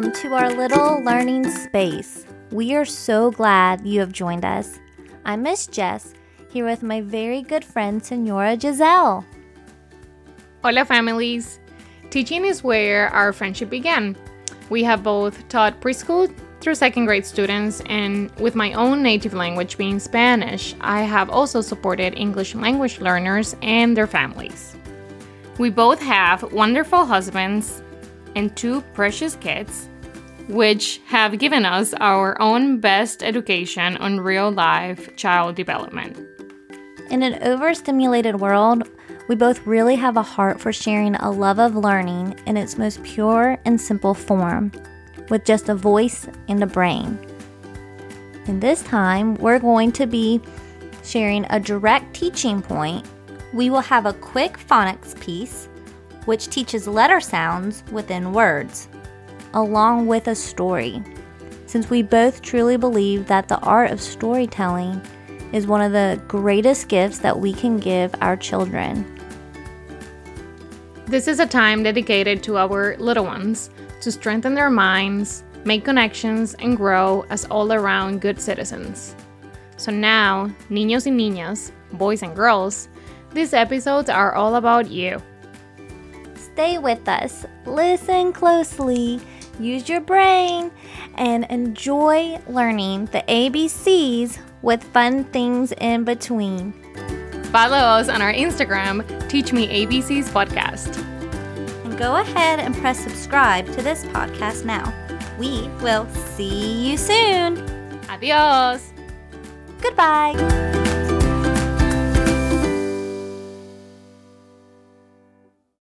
Welcome to our little learning space. We are so glad you have joined us. I'm Miss Jess, here with my very good friend, Senora Giselle. Hola, families. Teaching is where our friendship began. We have both taught preschool through second grade students, and with my own native language being Spanish, I have also supported English language learners and their families. We both have wonderful husbands and two precious kids, which have given us our own best education on real life child development. In an overstimulated world, we both really have a heart for sharing a love of learning in its most pure and simple form, with just a voice and a brain. And this time, we're going to be sharing a direct teaching point. We will have a quick phonics piece which teaches letter sounds within words, along with a story, since we both truly believe that the art of storytelling is one of the greatest gifts that we can give our children. This is a time dedicated to our little ones to strengthen their minds, make connections, and grow as all around good citizens. So now, niños y niñas, boys and girls, these episodes are all about you. Stay with us, listen closely, use your brain, and enjoy learning the ABCs with fun things in between. Follow us on our Instagram, Teach Me ABCs Podcast. And go ahead and press subscribe to this podcast now. We will see you soon. Adios. Goodbye.